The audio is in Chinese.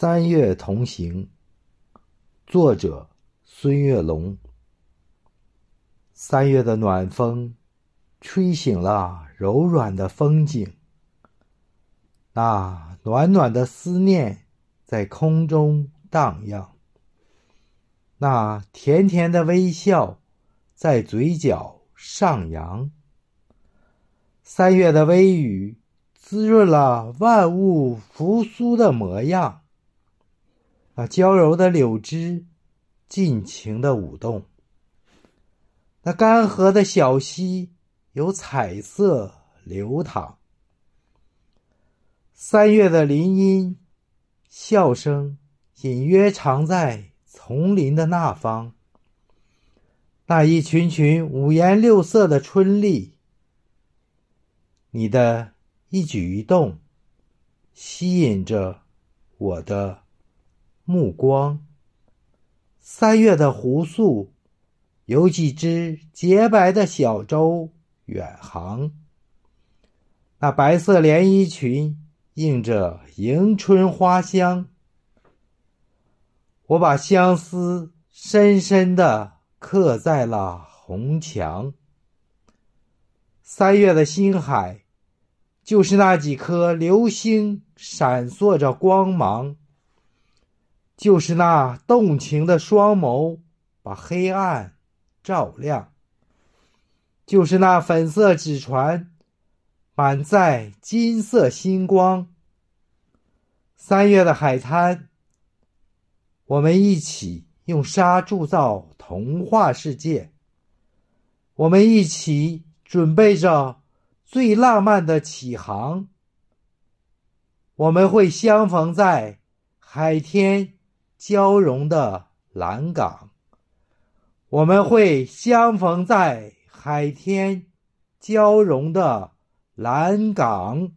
三月同行，作者孙月龙。三月的暖风，吹醒了柔软的风景。那暖暖的思念在空中荡漾，那甜甜的微笑在嘴角上扬。三月的微雨，滋润了万物复苏的模样。把娇柔的柳枝，尽情的舞动。那干涸的小溪，有彩色流淌。三月的林荫，笑声隐约藏在丛林的那方。那一群群五颜六色的春丽，你的一举一动，吸引着我的。目光。三月的湖宿，有几只洁白的小舟远航。那白色连衣裙映着迎春花香。我把相思深深的刻在了红墙。三月的星海，就是那几颗流星闪烁着光芒。就是那动情的双眸，把黑暗照亮；就是那粉色纸船，满载金色星光。三月的海滩，我们一起用沙铸造童话世界。我们一起准备着最浪漫的起航。我们会相逢在海天。交融的蓝港，我们会相逢在海天交融的蓝港。